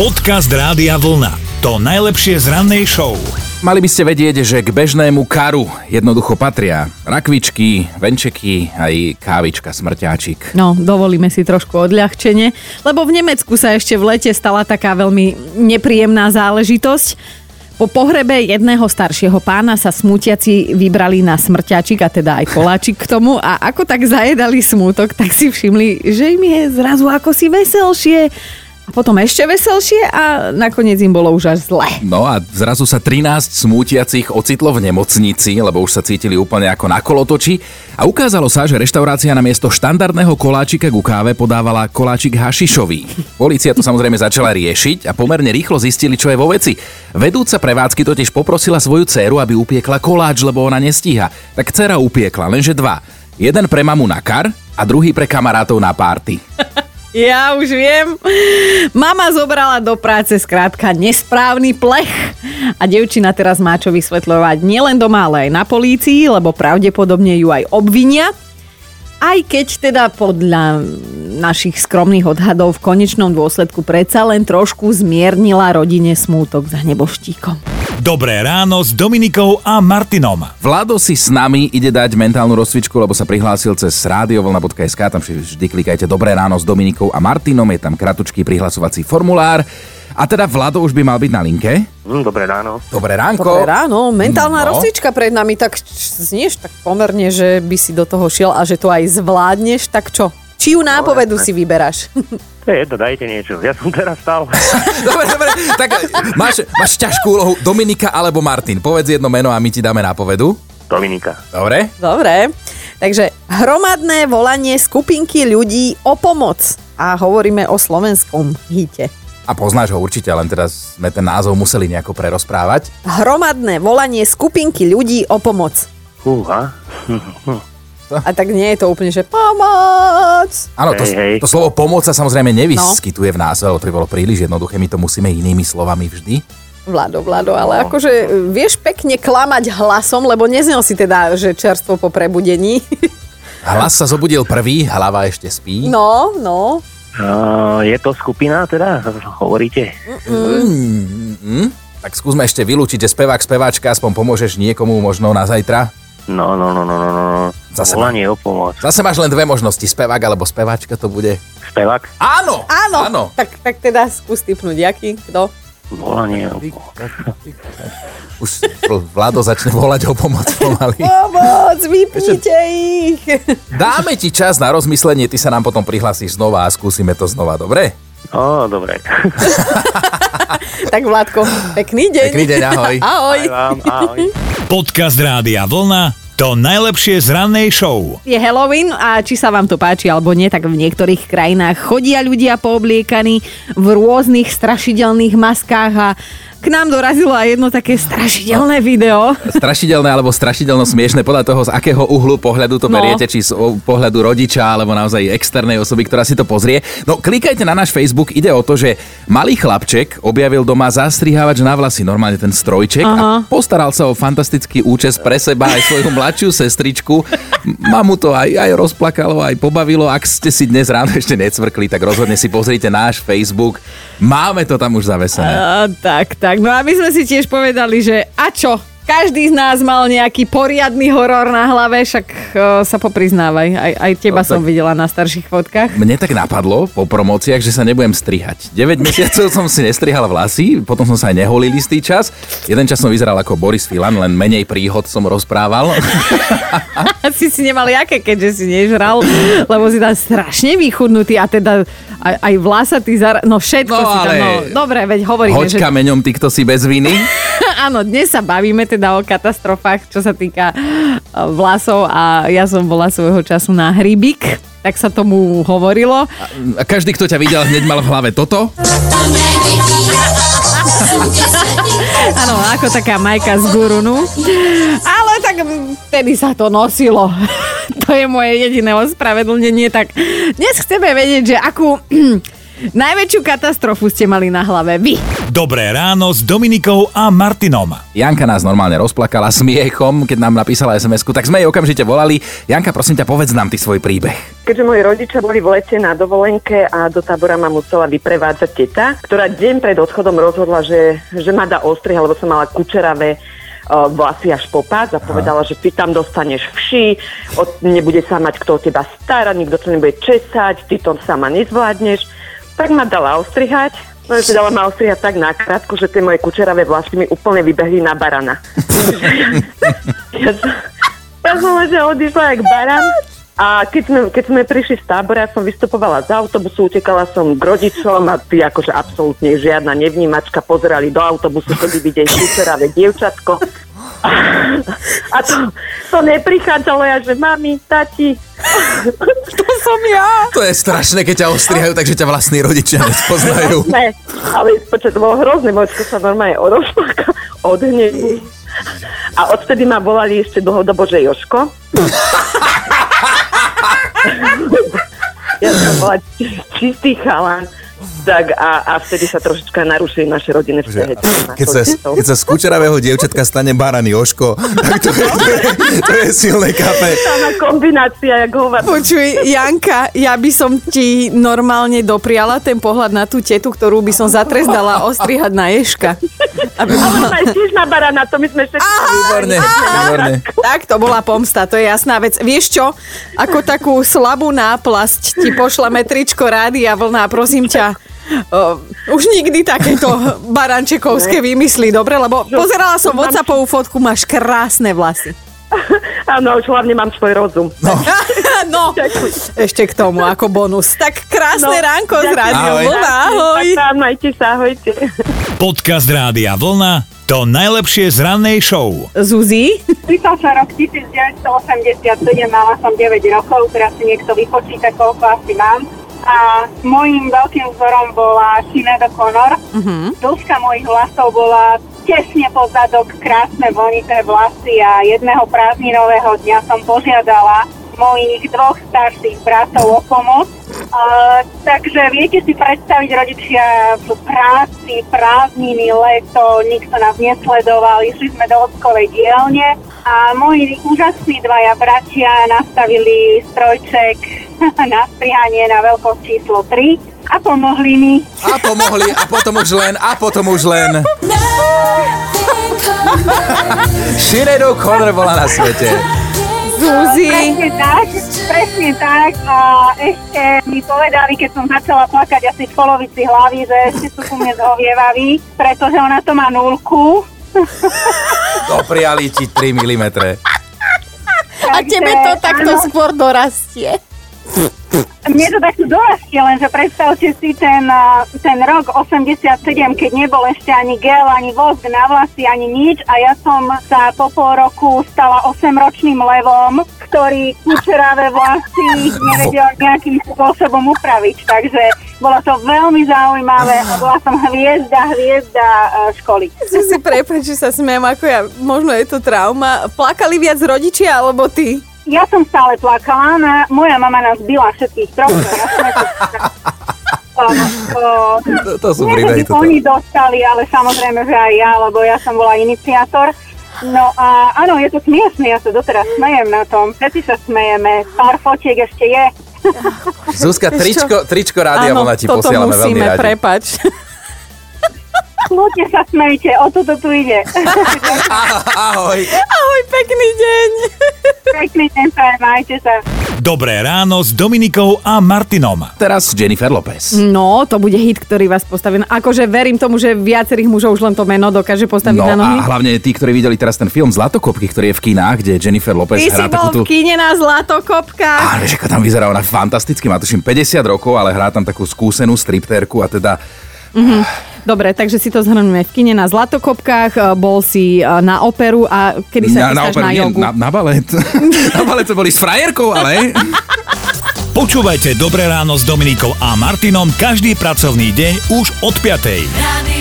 Podcast Rádia Vlna. To najlepšie z rannej show. Mali by ste vedieť, že k bežnému karu jednoducho patria rakvičky, venčeky aj kávička smrťáčik. No, dovolíme si trošku odľahčenie, lebo v Nemecku sa ešte v lete stala taká veľmi nepríjemná záležitosť. Po pohrebe jedného staršieho pána sa smutiaci vybrali na smrťačik a teda aj koláčik k tomu a ako tak zajedali smútok, tak si všimli, že im je zrazu ako si veselšie potom ešte veselšie a nakoniec im bolo už až zle. No a zrazu sa 13 smútiacich ocitlo v nemocnici, lebo už sa cítili úplne ako na kolotoči a ukázalo sa, že reštaurácia na miesto štandardného koláčika ku káve podávala koláčik hašišový. Polícia to samozrejme začala riešiť a pomerne rýchlo zistili, čo je vo veci. Vedúca prevádzky totiž poprosila svoju dceru, aby upiekla koláč, lebo ona nestíha. Tak dcera upiekla, lenže dva. Jeden pre mamu na kar a druhý pre kamarátov na párty. Ja už viem. Mama zobrala do práce skrátka nesprávny plech. A devčina teraz má čo vysvetľovať nielen doma, ale aj na polícii, lebo pravdepodobne ju aj obvinia. Aj keď teda podľa našich skromných odhadov v konečnom dôsledku predsa len trošku zmiernila rodine smútok za neboštíkom. Dobré ráno s Dominikou a Martinom. Vlado si s nami ide dať mentálnu rozcvičku, lebo sa prihlásil cez radiovolna.sk, tam vždy klikajte Dobré ráno s Dominikou a Martinom, je tam kratučký prihlasovací formulár. A teda Vlado už by mal byť na linke. Mm, dobré ráno. Dobré ránko. Dobré ráno, mentálna No. rozcvička pred nami, tak znieš tak pomerne, že by si do toho šiel a že to aj zvládneš, tak čo? Čiu nápovedu si vyberáš? To je jedno, dajte niečo. Ja som teraz stal. Dobre, dobre, tak máš, máš ťažkú úlohu Dominika alebo Martin. Povedz jedno meno a my ti dáme nápovedu. Dominika. Dobre? Dobre, takže hromadné volanie skupinky ľudí o pomoc. A hovoríme o slovenskom hite. A poznáš ho určite, len teraz sme ten názov museli nejako prerozprávať. Hromadné volanie skupinky ľudí o pomoc. Húha. A tak nie je to úplne, že pomoc. Áno, to, Hej, hej. to slovo pomoc sa samozrejme nevyskytuje v názve, lebo to by bolo príliš jednoduché, my to musíme inými slovami vždy. Vlado, Vlado, ale akože vieš pekne klamať hlasom, lebo neznel si teda, že čerstvo po prebudení. Hlas sa zobudil prvý, hlava ešte spí. No, no. Uh, je to skupina teda? Hovoríte? Mm, tak skúsme ešte vylúčiť, že spevák, speváčka, aspoň pomôžeš niekomu možno na zajtra. No, no, no, no, no, no. Zase Volanie o pomoc. Zase máš len dve možnosti, spevák alebo speváčka to bude. Spevak? Áno! Áno, Áno. Tak, tak teda skús typnúť, jaký, kto? Volanie o pomoc. Už Vlado začne volať o pomoc pomaly. Pomoc, vypnite ich! Dáme ti čas na rozmyslenie, ty sa nám potom prihlasíš znova a skúsime to znova, dobre? Ó, dobre. tak Vládko, pekný deň. Pekný deň, ahoj. Ahoj. Aj vám, ahoj. Podcast Rádia Vlna. To najlepšie z rannej show. Je Halloween a či sa vám to páči alebo nie, tak v niektorých krajinách chodia ľudia poobliekaní v rôznych strašidelných maskách a k nám dorazilo aj jedno také strašidelné video. Strašidelné alebo strašidelno smiešne podľa toho, z akého uhlu pohľadu to No. beriete, či z pohľadu rodiča alebo naozaj externej osoby, ktorá si to pozrie. No klikajte na náš Facebook, ide o to, že malý chlapček objavil doma zastrihávač na vlasy, normálne ten strojček a Aha. postaral sa o fantastický účes pre seba aj svoju mladšiu sestričku. Mamu to aj, aj rozplakalo, aj pobavilo. Ak ste si dnes ráno ešte necvrkli, tak rozhodne si pozrite náš Facebook. Máme to tam už zavesené. A, tak, tak. No a my sme si tiež povedali, že a čo? Každý z nás mal nejaký poriadny horor na hlave, však uh, sa popriznávaj. Aj, aj teba No, tak- som videla na starších fotkách. Mne tak napadlo po promóciách, že sa nebudem strihať. 9 mesiacov som si nestrihal vlasy, potom som sa aj neholil istý čas. Jeden čas som vyzeral ako Boris Filan, len menej príhod som rozprával. Asi si nemal jaké, keďže si nežral, lebo si tam strašne vychudnutý a teda aj, aj vlasatý zar... No všetko No, si tam... No, dobre, veď hovoríme, Hoď že... kameňom ty, kto si bez viny. Áno, dnes sa bavíme teda o katastrofách, čo sa týka eh, vlasov a ja som bola svojho času na hrybík, tak sa tomu hovorilo. A každý, kto ťa videl, hneď mal v hlave toto. Áno, ako taká majka z Gurunu. Ale tak vtedy sa to nosilo. to je moje jediné ospravedlnenie. Tak dnes chceme vedieť, že akú Najväčšiu katastrofu ste mali na hlave vy. Dobré ráno s Dominikou a Martinom. Janka nás normálne rozplakala smiechom, keď nám napísala sms tak sme jej okamžite volali. Janka, prosím ťa, povedz nám ty svoj príbeh. Keďže moji rodičia boli v lete na dovolenke a do tábora ma musela vyprevádzať teta, ktorá deň pred odchodom rozhodla, že, že ma dá ostrih, lebo som mala kučeravé vlasy až po pás a povedala, že ty tam dostaneš vši, od, nebude sa mať kto o teba starať, nikto to nebude česať, ty to sama nezvládneš. Tak ma dala ostrihať, no že dala ma ostrihať tak nakrátko, že tie moje kučeravé vlasy mi úplne vybehli na barana. ja, som, ja som že odišla jak baran a keď sme, keď sme prišli z tábora, ja som vystupovala z autobusu, utekala som k rodičom a ty akože absolútne žiadna nevnímačka pozerali do autobusu, kedy vidieť kučeravé dievčatko. A to, to neprichádzalo ja, že mami, tati. To som ja. To je strašné, keď ťa ostrihajú, takže ťa vlastní rodičia nespoznajú. Ne, ale počet to bolo hrozné, Močko sa normálne odosplaka od hnevu. A odtedy ma volali ešte dlhodobo, že Joško. ja som bola čistý chalan. Tak a, a vtedy sa trošička narušili naše rodinné vzťahy. Keď sa, keď sa z kučeravého dievčatka stane Baran Joško, tak to je, to je, to je silné kafe. Tá kombinácia, jak hovor. Počuj, Janka, ja by som ti normálne dopriala ten pohľad na tú tetu, ktorú by som zatrestala ostrihať na ješka. Aby... Ale aj tiež na barana, to my sme všetci. Výborne, výborne. Tak, to bola pomsta, to je jasná vec. Vieš čo? Ako takú slabú náplasť ti pošla metričko rádia vlna, prosím ťa. Uh, už nikdy takéto barančekovské vymysly, dobre? Lebo pozerala som WhatsAppovú fotku, máš krásne vlasy. Áno, už hlavne mám svoj rozum. No, no, ešte k tomu ako bonus. Tak krásne No, ránko z ďakujem. rádiom. Ahoj. Vlna, ahoj. Tak majte sa, ahojte. Podcast Rádia Vlna to najlepšie z rannej show. Zuzi? Pýtal sa rok 1987, mala som 9 rokov, teraz si niekto vypočíta, koľko asi mám. A môjim veľkým vzorom bola Sinead O'Connor. Uh-huh. Dĺžka mojich vlasov bola tesne pod zadok, krásne vlnité vlasy a jedného prázdninového dňa som požiadala mojich dvoch starších bratov o pomoc. Uh, takže viete si predstaviť rodičia v práci, prázdniny, leto, nikto nás nesledoval, išli sme do ockovej dielne a moji úžasní dvaja bratia nastavili strojček na strihanie na veľkosť číslo 3 a pomohli mi. A pomohli, a potom už len, a potom už len. Sinead O'Connor bola na svete. Zuzi? Presne tak, presne tak a ešte mi povedali, keď som začala plakať asi v polovici hlavy, že ešte sú ku mne zhovievaví, pretože ona to má nulku. Dopriali ti 3 mm. A tebe to takto áno, skôr dorastie. Mne to takto dorastie, lenže predstavte si ten, a, ten rok 87, keď nebol ešte ani gel, ani vosk na vlasy, ani nič a ja som sa po pol roku stala 8-ročným levom, ktorý kučeravé vlasy nevedel nejakým spôsobom upraviť. Takže bolo to veľmi zaujímavé a bola som hviezda, hviezda e, školy. Zuzi, prepáč, že sa smiem, ako ja, možno je to trauma. Plakali viac rodičia, alebo ty? Ja som stále plakala, na, moja mama nás byla všetkých troch. Ja sme to, To, to sú by toto. oni dostali, ale samozrejme, že aj ja, lebo ja som bola iniciátor. No a áno, je to smiešné, ja sa doteraz smejem na tom, všetci sa smejeme, pár fotiek ešte je. Zuzka, tričko, tričko Rádia Vlna ti posielame veľmi musíme, radi. prepač. Kľudne sa smejte, o toto tu ide. Ahoj. Ahoj, pekný deň. Pekný deň, prajem, majte sa. Dobré ráno s Dominikou a Martinom. Teraz Jennifer Lopez. No, to bude hit, ktorý vás postaví. Akože verím tomu, že viacerých mužov už len to meno dokáže postaviť No na nohy. a hlavne tí, ktorí videli teraz ten film Zlatokopky, ktorý je v kinách, kde Jennifer Lopez Ty si hrá bol takú tú... v kine na Zlatokopkách. Á, vieš, ako tam vyzerá ona fantasticky, má tuším 50 rokov, ale hrá tam takú skúsenú striptérku a teda Dobre, takže si to zhrneme. V kine na Zlatokopkách, e, bol si e, na operu a kedy sa chystáš na, nie, jogu? na, na balet. na balet to boli s frajerkou, ale... Počúvajte Dobré ráno s Dominikou a Martinom každý pracovný deň už od 5. Radio